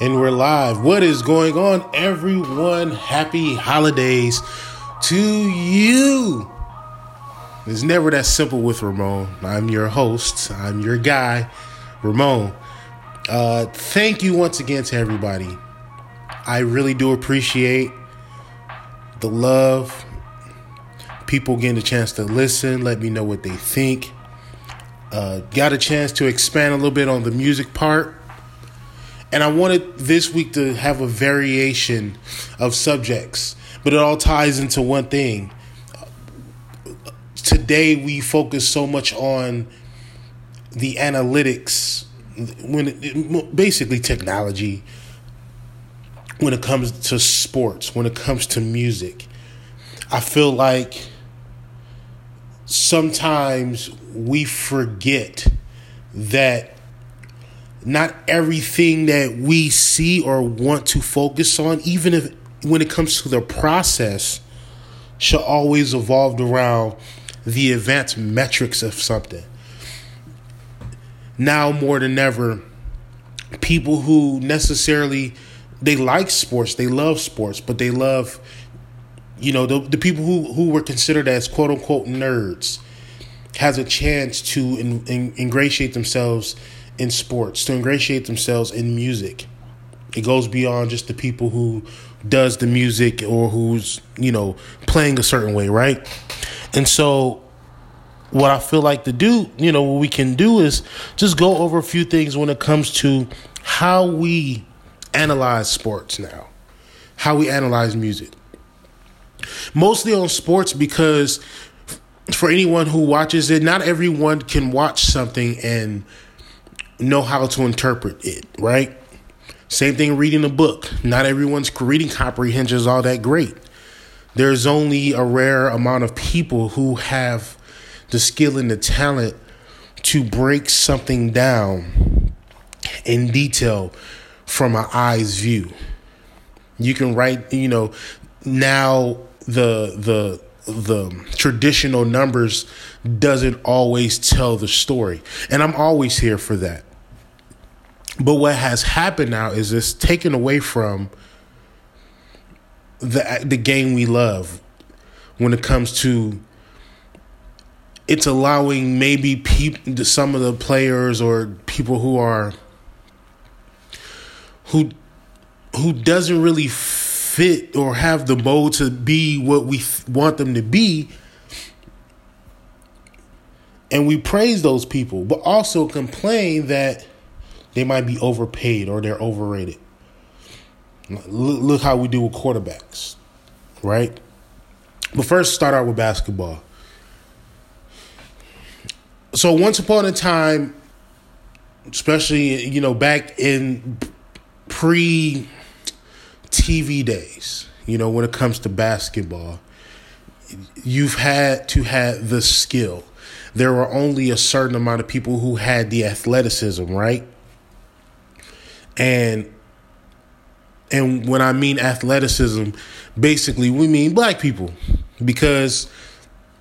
And we're live. What is going on, everyone? Happy holidays to you. It's never that simple with Ramon. I'm your host, I'm your guy, Ramon. Uh, thank you once again to everybody. I really do appreciate the love, people getting a chance to listen, let me know what they think. Uh, got a chance to expand a little bit on the music part and I wanted this week to have a variation of subjects, but it all ties into one thing. Today we focus so much on the analytics when it, basically technology when it comes to sports, when it comes to music. I feel like sometimes we forget that not everything that we see or want to focus on, even if when it comes to the process, should always evolve around the advanced metrics of something. Now more than ever, people who necessarily they like sports, they love sports, but they love, you know, the, the people who, who were considered as quote unquote nerds has a chance to in, in, ingratiate themselves in sports, to ingratiate themselves in music. It goes beyond just the people who does the music or who's, you know, playing a certain way, right? And so what I feel like to do, you know, what we can do is just go over a few things when it comes to how we analyze sports now, how we analyze music. Mostly on sports because for anyone who watches it, not everyone can watch something and know how to interpret it, right? Same thing reading a book. Not everyone's reading comprehension is all that great. There's only a rare amount of people who have the skill and the talent to break something down in detail from an eye's view. You can write, you know, now the the the traditional numbers doesn't always tell the story. And I'm always here for that. But what has happened now is it's taken away from the the game we love when it comes to it's allowing maybe some of the players or people who are who who doesn't really fit or have the mold to be what we want them to be. And we praise those people but also complain that they might be overpaid or they're overrated. Look, look how we do with quarterbacks right? But first start out with basketball. So once upon a time especially you know back in pre TV days, you know, when it comes to basketball, you've had to have the skill. There were only a certain amount of people who had the athleticism, right? And and when I mean athleticism, basically we mean black people because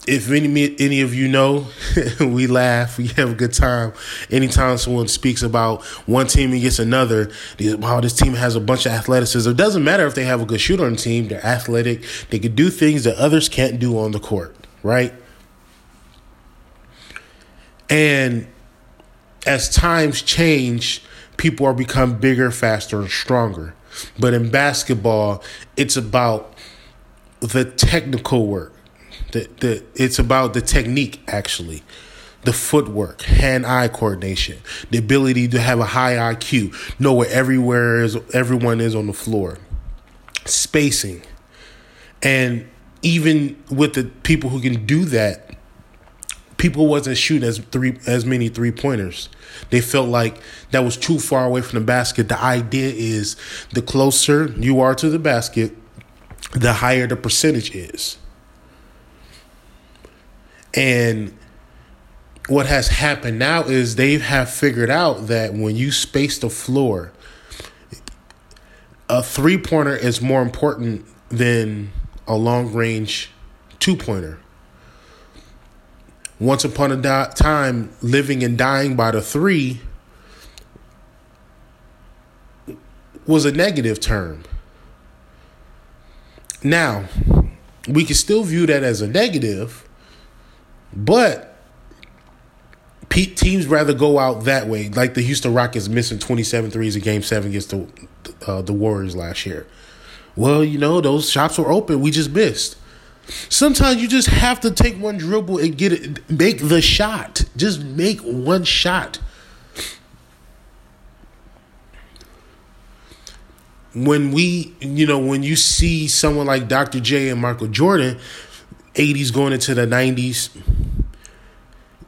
if any any of you know, we laugh, we have a good time. Anytime someone speaks about one team against another, wow, this team has a bunch of athleticism. It doesn't matter if they have a good shooter on the team; they're athletic. They can do things that others can't do on the court, right? And as times change, people are become bigger, faster, and stronger. But in basketball, it's about the technical work the, the, it's about the technique, actually. The footwork, hand eye coordination, the ability to have a high IQ, know where everywhere is, everyone is on the floor, spacing. And even with the people who can do that, people wasn't shooting as three as many three pointers. They felt like that was too far away from the basket. The idea is the closer you are to the basket, the higher the percentage is. And what has happened now is they have figured out that when you space the floor, a three pointer is more important than a long range two pointer. Once upon a di- time, living and dying by the three was a negative term. Now, we can still view that as a negative, but teams rather go out that way, like the Houston Rockets missing 27 threes in game seven against the, uh, the Warriors last year. Well, you know, those shots were open. We just missed. Sometimes you just have to take one dribble and get it, make the shot. Just make one shot. When we, you know, when you see someone like Dr. J and Michael Jordan, 80s going into the 90s,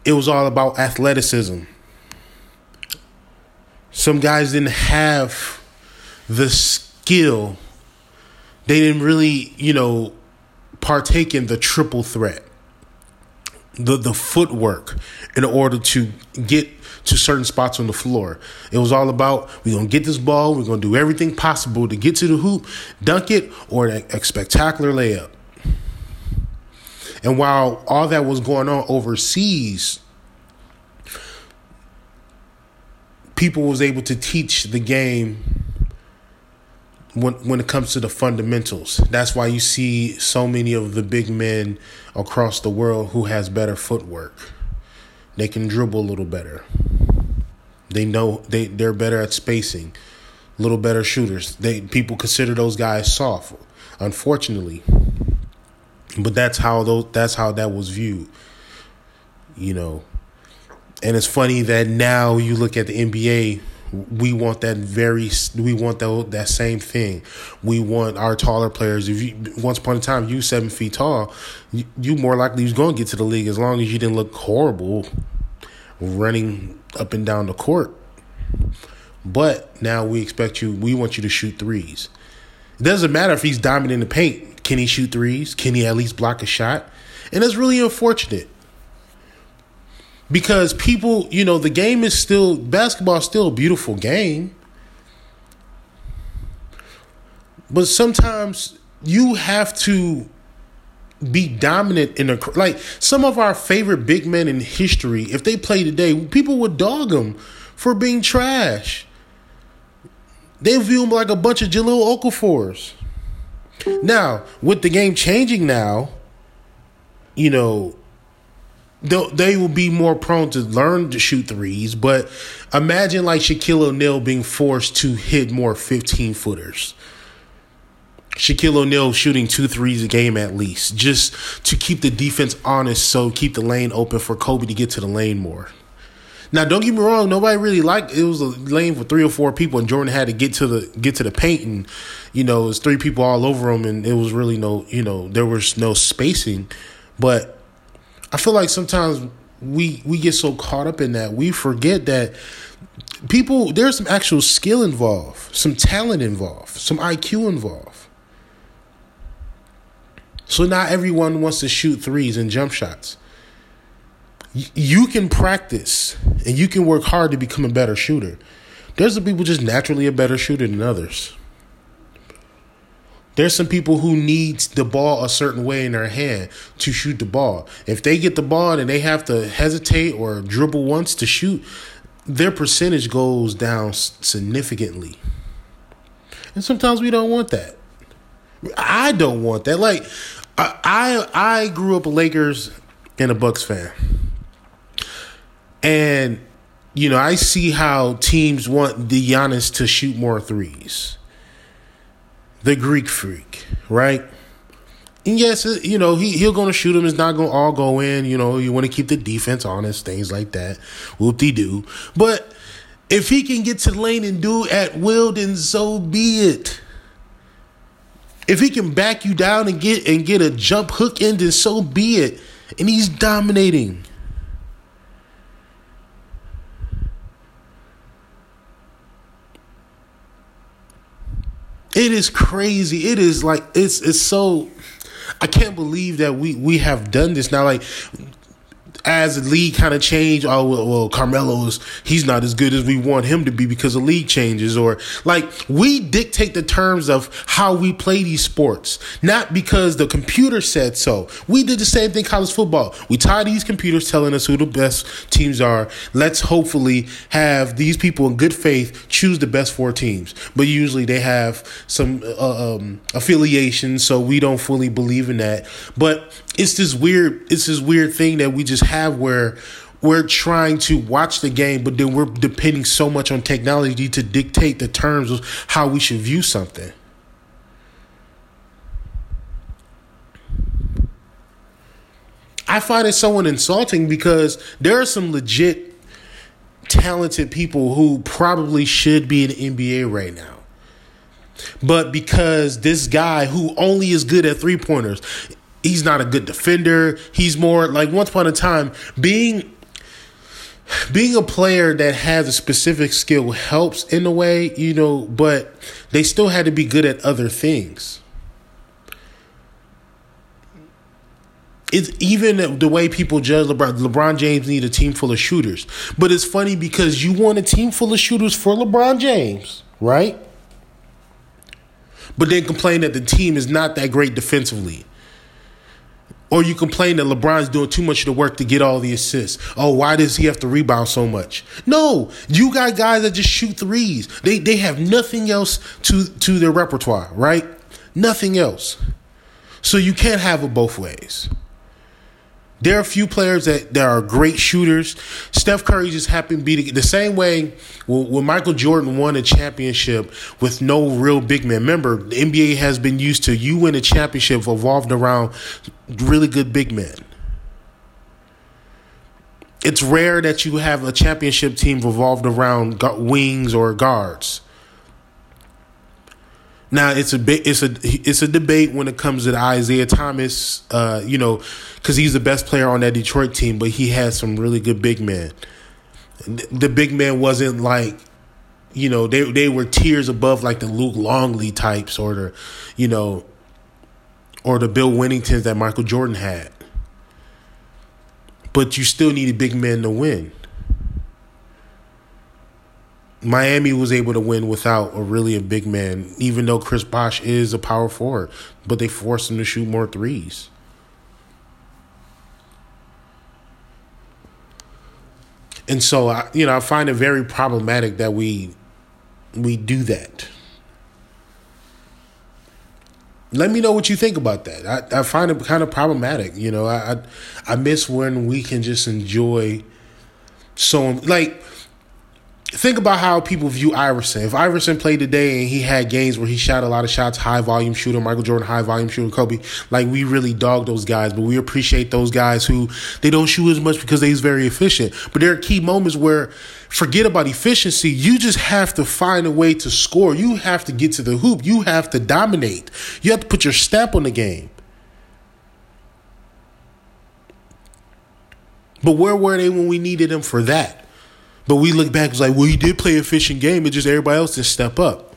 it was all about athleticism. Some guys didn't have the skill. They didn't really, you know, partake in the triple threat. The the footwork in order to get to certain spots on the floor. It was all about we're gonna get this ball, we're gonna do everything possible to get to the hoop, dunk it, or a, a spectacular layup. And while all that was going on overseas, people was able to teach the game when when it comes to the fundamentals. That's why you see so many of the big men across the world who has better footwork. They can dribble a little better. They know they they're better at spacing, little better shooters. They people consider those guys soft, unfortunately. But that's how those that's how that was viewed. You know. And it's funny that now you look at the NBA, we want that very we want that that same thing. We want our taller players. If you once upon a time you seven feet tall, you, you more likely was going to get to the league as long as you didn't look horrible running up and down the court. But now we expect you. We want you to shoot threes. It doesn't matter if he's diamond in the paint. Can he shoot threes? Can he at least block a shot? And that's really unfortunate because people, you know, the game is still basketball is still a beautiful game. But sometimes you have to be dominant in a like some of our favorite big men in history. If they play today, people would dog them for being trash. They view them like a bunch of Jahlil Okafors. Now, with the game changing now, you know, they will be more prone to learn to shoot threes. But imagine like Shaquille O'Neal being forced to hit more 15 footers. Shaquille O'Neal shooting two threes a game at least, just to keep the defense honest, so keep the lane open for Kobe to get to the lane more. Now, don't get me wrong. Nobody really liked it. Was a lane for three or four people, and Jordan had to get to the get to the paint, and you know, it was three people all over him, and it was really no, you know, there was no spacing. But I feel like sometimes we we get so caught up in that we forget that people there's some actual skill involved, some talent involved, some IQ involved. So not everyone wants to shoot threes and jump shots you can practice and you can work hard to become a better shooter. There's some people just naturally a better shooter than others. There's some people who need the ball a certain way in their hand to shoot the ball. If they get the ball and they have to hesitate or dribble once to shoot, their percentage goes down significantly. And sometimes we don't want that. I don't want that. Like I I, I grew up a Lakers and a Bucks fan. And you know, I see how teams want the Giannis to shoot more threes. The Greek freak, right? And yes, uh, you know, he he'll gonna shoot them. It's not gonna all go in. You know, you want to keep the defense honest, things like that. Whoop de doo. But if he can get to the lane and do at will, then so be it. If he can back you down and get and get a jump hook in, then so be it. And he's dominating. It is crazy. It is like it's it's so I can't believe that we we have done this now like as the league kind of changed, oh well, well, Carmelo's he's not as good as we want him to be because the league changes, or like we dictate the terms of how we play these sports, not because the computer said so. We did the same thing college football. We tie these computers telling us who the best teams are. Let's hopefully have these people in good faith choose the best four teams, but usually they have some uh, um, affiliations, so we don't fully believe in that. But it's this weird, it's this weird thing that we just have where we're trying to watch the game, but then we're depending so much on technology to dictate the terms of how we should view something. I find it somewhat insulting because there are some legit talented people who probably should be in the NBA right now. But because this guy who only is good at three pointers, he's not a good defender. He's more like once upon a time being being a player that has a specific skill helps in a way, you know, but they still had to be good at other things. It's even the way people judge LeBron. LeBron James need a team full of shooters, but it's funny because you want a team full of shooters for LeBron James, right? But then complain that the team is not that great defensively. Or you complain that LeBron's doing too much of the work to get all the assists. Oh, why does he have to rebound so much? No, you got guys that just shoot threes. They they have nothing else to to their repertoire, right? Nothing else. So you can't have it both ways. There are a few players that, that are great shooters. Steph Curry just happened to be the, the same way when, Michael Jordan won a championship with no real big man. Remember, the NBA has been used to you win a championship evolved around really good big men. It's rare that you have a championship team revolved around wings or guards. Now it's a bit it's a it's a debate when it comes to the Isaiah Thomas, uh, you know, because he's the best player on that Detroit team, but he has some really good big men. The big man wasn't like, you know, they they were tiers above like the Luke Longley types or the, you know, or the Bill Wenningtons that Michael Jordan had. But you still needed big men to win. Miami was able to win without a really a big man, even though Chris Bosh is a power forward, but they forced him to shoot more threes. And so I you know, I find it very problematic that we we do that. Let me know what you think about that. I, I find it kind of problematic. You know, I, I I miss when we can just enjoy so like think about how people view Iverson. If Iverson played today and he had games where he shot a lot of shots, high volume shooter, Michael Jordan, high volume shooter, Kobe, like we really dog those guys, but we appreciate those guys who they don't shoot as much because they's very efficient. But there are key moments where forget about efficiency. You just have to find a way to score. You have to get to the hoop. You have to dominate. You have to put your stamp on the game. But where were they when we needed them for that? But we look back, it's like, well, he did play efficient game. It's just everybody else didn't step up.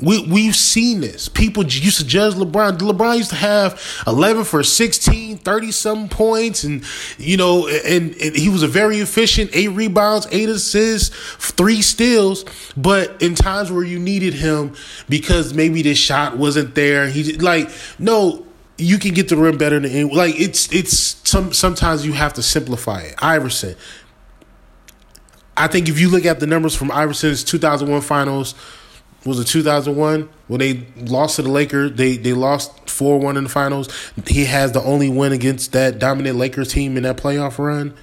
We we've seen this. People used to judge LeBron. LeBron used to have 11 for 16, 30 some points, and you know, and, and he was a very efficient, eight rebounds, eight assists, three steals. But in times where you needed him because maybe the shot wasn't there, he like no, you can get the rim better than like it's it's some sometimes you have to simplify it. Iverson, I think if you look at the numbers from Iverson's 2001 finals, was it 2001 when they lost to the Lakers? They they lost 4 1 in the finals. He has the only win against that dominant Lakers team in that playoff run.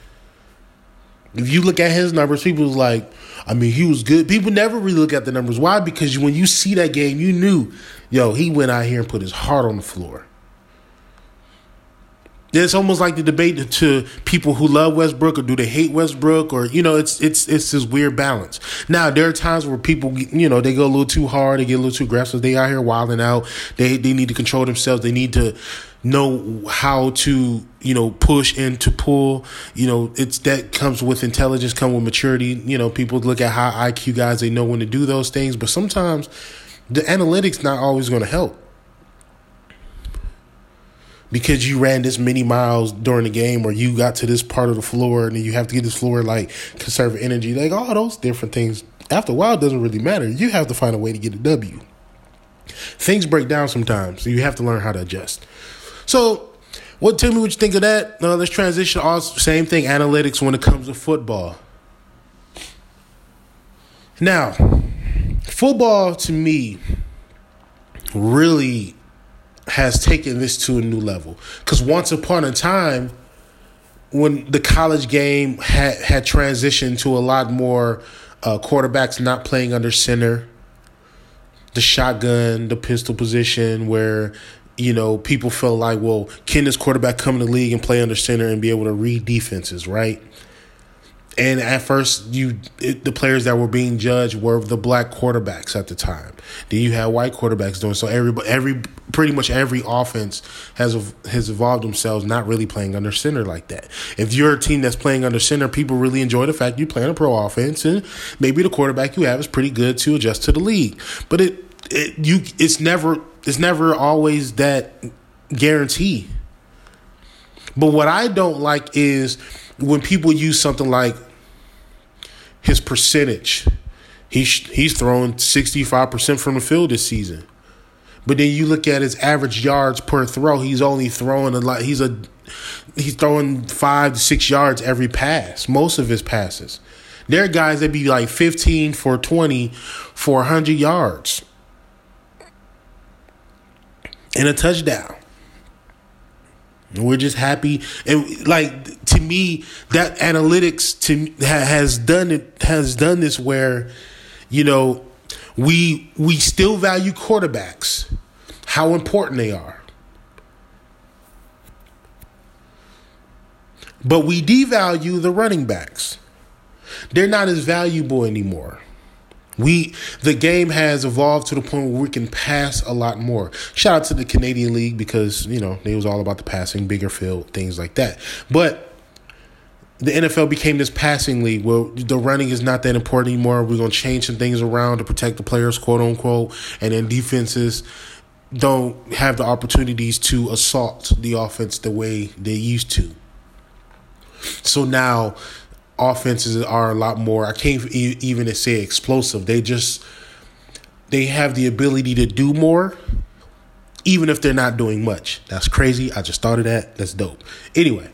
If you look at his numbers, people was like, I mean, he was good. People never really look at the numbers. Why? Because when you see that game, you knew, yo, he went out here and put his heart on the floor. It's almost like the debate to people who love Westbrook or do they hate Westbrook or you know it's it's it's this weird balance. Now there are times where people you know they go a little too hard, they get a little too aggressive. They out here wilding out. They they need to control themselves. They need to know how to you know push and to pull. You know it's that comes with intelligence, come with maturity. You know people look at high IQ guys. They know when to do those things, but sometimes the analytics not always going to help. Because you ran this many miles during the game or you got to this part of the floor and you have to get this floor like conserve energy like all those different things. After a while doesn't really matter. You have to find a way to get a w. Things break down sometimes. So you have to learn how to adjust. So what tell me what you think of that? Uh, let's transition all same thing analytics when it comes to football. Now football to me really has taken this to a new level. Because once upon a time, when the college game had had transitioned to a lot more uh, quarterbacks not playing under center, the shotgun, the pistol position, where you know people felt like, well, can this quarterback come in the league and play under center and be able to read defenses, right? And at first, you it, the players that were being judged were the black quarterbacks at the time. Then you had white quarterbacks doing so. Every every pretty much every offense has has evolved themselves, not really playing under center like that. If you're a team that's playing under center, people really enjoy the fact you play in a pro offense, and maybe the quarterback you have is pretty good to adjust to the league. But it it you it's never it's never always that guarantee. But what I don't like is when people use something like his percentage. He's he's throwing 65% from the field this season. But then you look at his average yards per throw, he's only throwing a lot he's a he's throwing 5 to 6 yards every pass, most of his passes. There are guys that be like 15 for 20 for 100 yards. And a touchdown. We're just happy. And like to me that analytics to has done it has done this where you know we we still value quarterbacks how important they are. But we devalue the running backs. They're not as valuable anymore we the game has evolved to the point where we can pass a lot more. Shout out to the Canadian League because you know it was all about the passing, bigger field, things like that. But the NFL became this passing league where the running is not that important anymore. We're gonna change some things around to protect the players, quote unquote, and then defenses don't have the opportunities to assault the offense the way they used to. So now offenses are a lot more. I can't even say explosive. They just they have the ability to do more, even if they're not doing much. That's crazy. I just thought of that. That's dope. Anyway.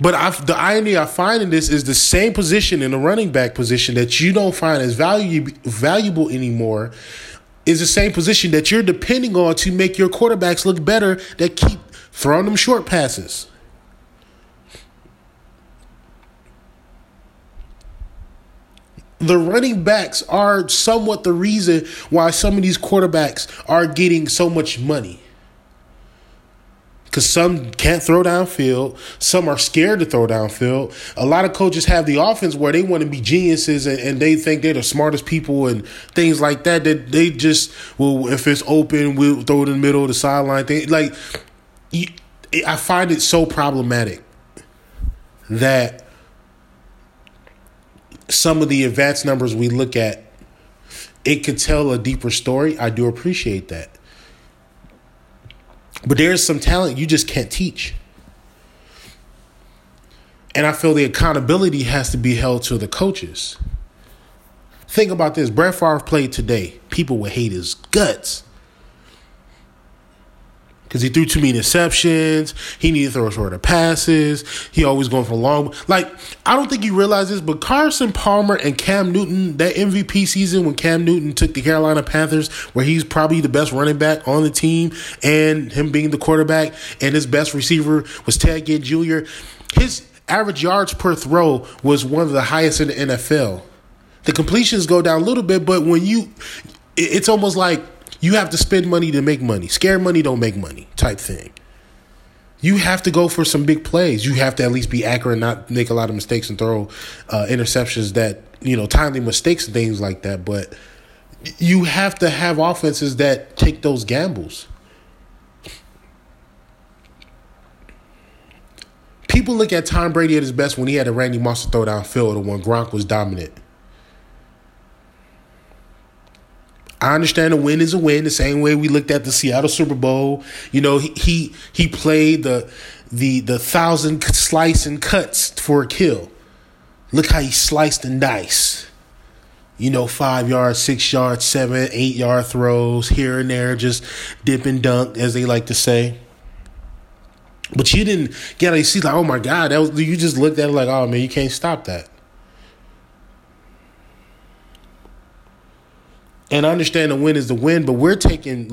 But I, the irony I find in this is the same position in the running back position that you don't find as value, valuable anymore is the same position that you're depending on to make your quarterbacks look better that keep throwing them short passes. The running backs are somewhat the reason why some of these quarterbacks are getting so much money. Because some can't throw downfield, some are scared to throw downfield. A lot of coaches have the offense where they want to be geniuses and, and they think they're the smartest people and things like that. That they just, well, if it's open, we'll throw it in the middle of the sideline. Thing. Like, I find it so problematic that some of the advanced numbers we look at, it could tell a deeper story. I do appreciate that. But there's some talent you just can't teach. And I feel the accountability has to be held to the coaches. Think about this Brett Favre played today. People would hate his guts because he threw too many interceptions. He needed to throw shorter passes. He always going for long. Like I don't think you realize this, but Carson Palmer and Cam Newton, that MVP season when Cam Newton took the Carolina Panthers, where he's probably the best running back on the team, and him being the quarterback, and his best receiver was Ted Ginn Jr. His average yards per throw was one of the highest in the NFL. The completions go down a little bit, but when you, it's almost like you have to spend money to make money. Scare money don't make money type thing. You have to go for some big plays. You have to at least be accurate, not make a lot of mistakes and throw uh, interceptions that you know timely mistakes and things like that. But you have to have offenses that take those gambles. People look at Tom Brady at his best when he had a Randy Moss to throw downfield or when Gronk was dominant. I understand a win is a win. The same way we looked at the Seattle Super Bowl. You know, he he, he played the the the thousand slice and cuts for a kill. Look how he sliced and diced. You know, five yards, six yards, seven, eight yard throws here and there, just dip and dunk, as they like to say. But you didn't get a see like, oh my god, that was you just looked at it like, oh man, you can't stop that. And I understand the win is the win, but we're taking.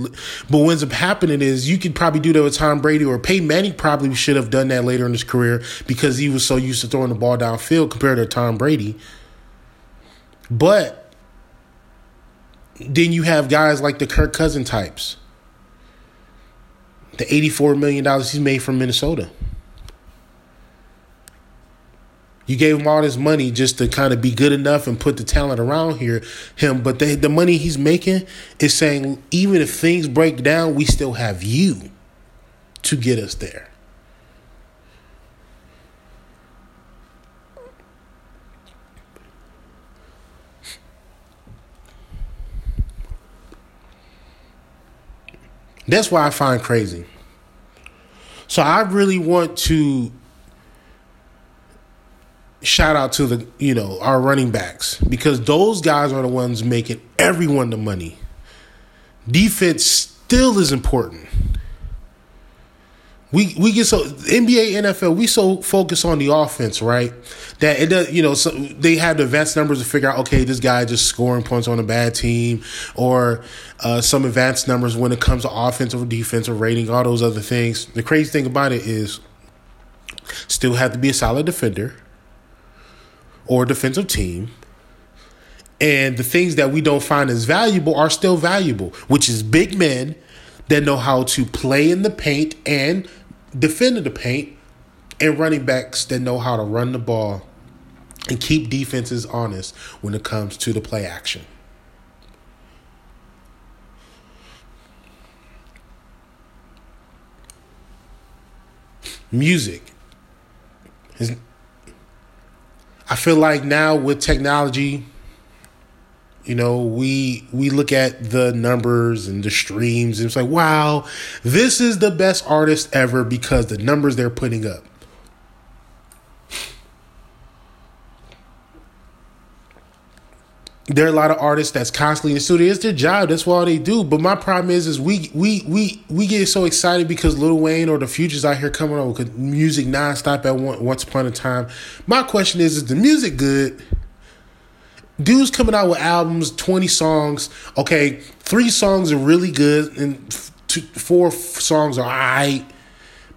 But what ends up happening is you could probably do that with Tom Brady or Peyton Manning. Probably should have done that later in his career because he was so used to throwing the ball downfield compared to Tom Brady. But then you have guys like the Kirk Cousin types, the eighty-four million dollars he's made from Minnesota. You gave him all this money just to kind of be good enough and put the talent around here him, but the the money he's making is saying even if things break down, we still have you to get us there. That's why I find crazy. So I really want to shout out to the you know our running backs because those guys are the ones making everyone the money. Defense still is important. We we get so NBA NFL we so focus on the offense right that it does you know so they have the advanced numbers to figure out okay this guy just scoring points on a bad team or uh, some advanced numbers when it comes to offensive or defensive rating all those other things. The crazy thing about it is still have to be a solid defender or defensive team. And the things that we don't find as valuable are still valuable, which is big men that know how to play in the paint and defend in the paint, and running backs that know how to run the ball and keep defenses honest when it comes to the play action. Music I feel like now with technology, you know, we we look at the numbers and the streams and it's like, wow, this is the best artist ever because the numbers they're putting up. There are a lot of artists that's constantly in the studio. It's their job. That's what all they do. But my problem is, is we we we we get so excited because Lil Wayne or the Future's out here coming on with music nonstop at one, once upon a time. My question is, is the music good? Dudes coming out with albums, twenty songs. Okay, three songs are really good, and two, four songs are alright.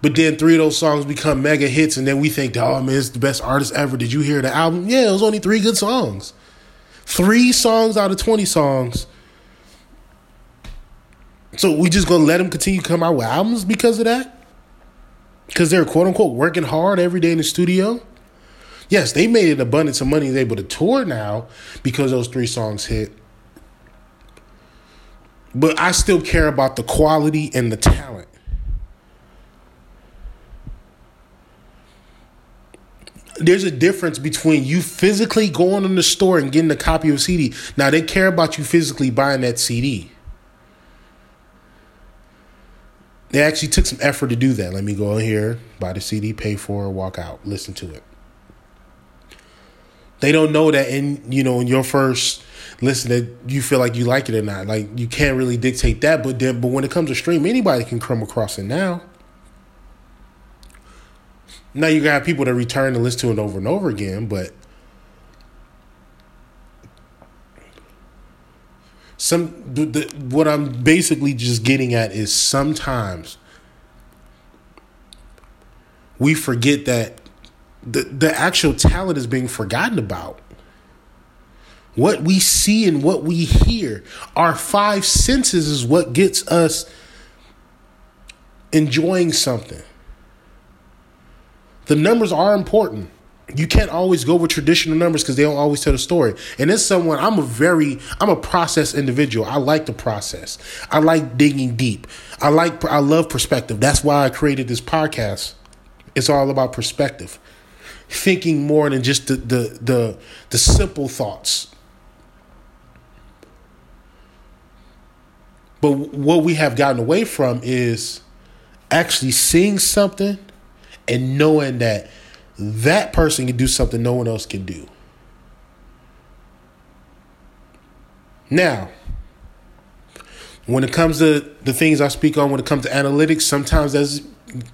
But then three of those songs become mega hits, and then we think, oh man, it's the best artist ever. Did you hear the album? Yeah, it was only three good songs. Three songs out of 20 songs. So we just gonna let them continue to come out with albums because of that? Because they're quote unquote working hard every day in the studio? Yes, they made an abundance of money. They're able to tour now because those three songs hit. But I still care about the quality and the talent. There's a difference between you physically going in the store and getting a copy of a CD. Now they care about you physically buying that CD. They actually took some effort to do that. Let me go in here, buy the CD, pay for it, walk out, listen to it. They don't know that in you know in your first listen that you feel like you like it or not. Like you can't really dictate that, but then but when it comes to stream, anybody can come across it now. Now you got people that return to listen to it over and over again, but some the, the, what I'm basically just getting at is sometimes we forget that the the actual talent is being forgotten about. What we see and what we hear, our five senses is what gets us enjoying something the numbers are important. You can't always go with traditional numbers because they don't always tell the story. And as someone, I'm a very, I'm a process individual. I like the process. I like digging deep. I like, I love perspective. That's why I created this podcast. It's all about perspective, thinking more than just the the the, the simple thoughts. But what we have gotten away from is actually seeing something and knowing that that person can do something no one else can do. Now, when it comes to the things I speak on, when it comes to analytics, sometimes that's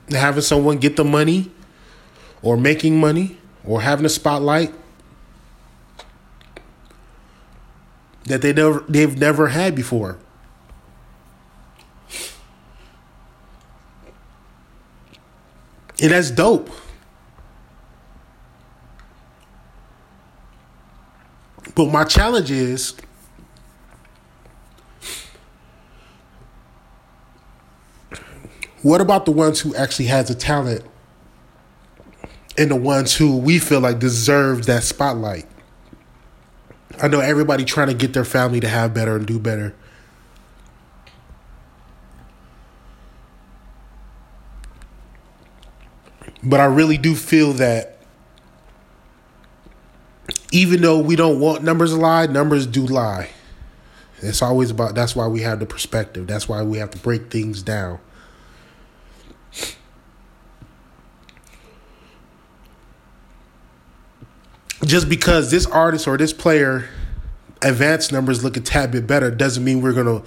having someone get the money or making money or having a spotlight that they never they've never had before. And that's dope. But my challenge is what about the ones who actually has a talent and the ones who we feel like deserve that spotlight? I know everybody trying to get their family to have better and do better. But I really do feel that even though we don't want numbers to lie, numbers do lie. It's always about that's why we have the perspective. That's why we have to break things down. Just because this artist or this player advanced numbers look a tad bit better doesn't mean we're gonna,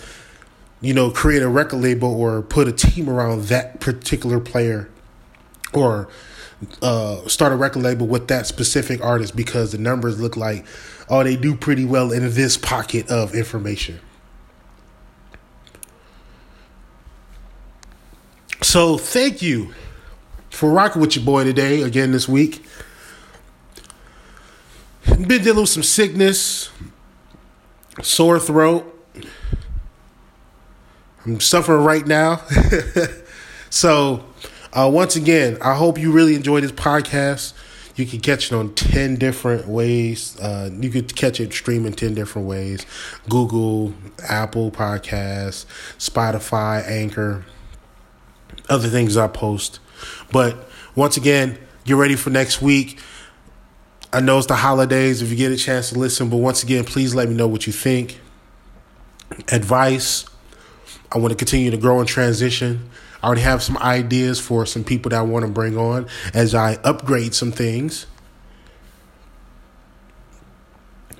you know, create a record label or put a team around that particular player or uh, start a record label with that specific artist because the numbers look like, oh, they do pretty well in this pocket of information. So thank you for rocking with your boy today again this week. Been dealing with some sickness, sore throat. I'm suffering right now. so uh, once again, I hope you really enjoy this podcast. You can catch it on 10 different ways. Uh, you could catch it streaming 10 different ways Google, Apple Podcasts, Spotify, Anchor, other things I post. But once again, get ready for next week. I know it's the holidays if you get a chance to listen, but once again, please let me know what you think. Advice. I want to continue to grow and transition. I already have some ideas for some people that I want to bring on as I upgrade some things.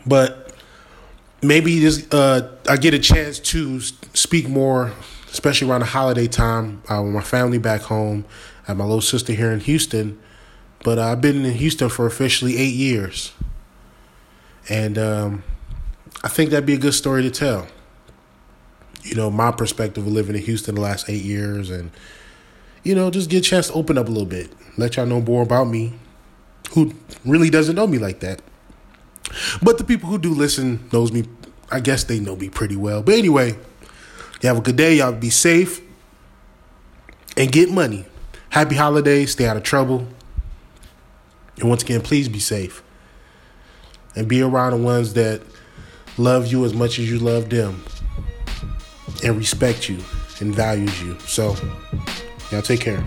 But maybe just uh, I get a chance to speak more, especially around the holiday time uh, with my family back home. I have my little sister here in Houston, but uh, I've been in Houston for officially eight years, and um, I think that'd be a good story to tell you know, my perspective of living in Houston the last eight years and, you know, just get a chance to open up a little bit, let y'all know more about me, who really doesn't know me like that. But the people who do listen knows me, I guess they know me pretty well. But anyway, you have a good day, y'all be safe and get money. Happy holidays, stay out of trouble. And once again, please be safe. And be around the ones that love you as much as you love them and respect you and values you. So, y'all take care.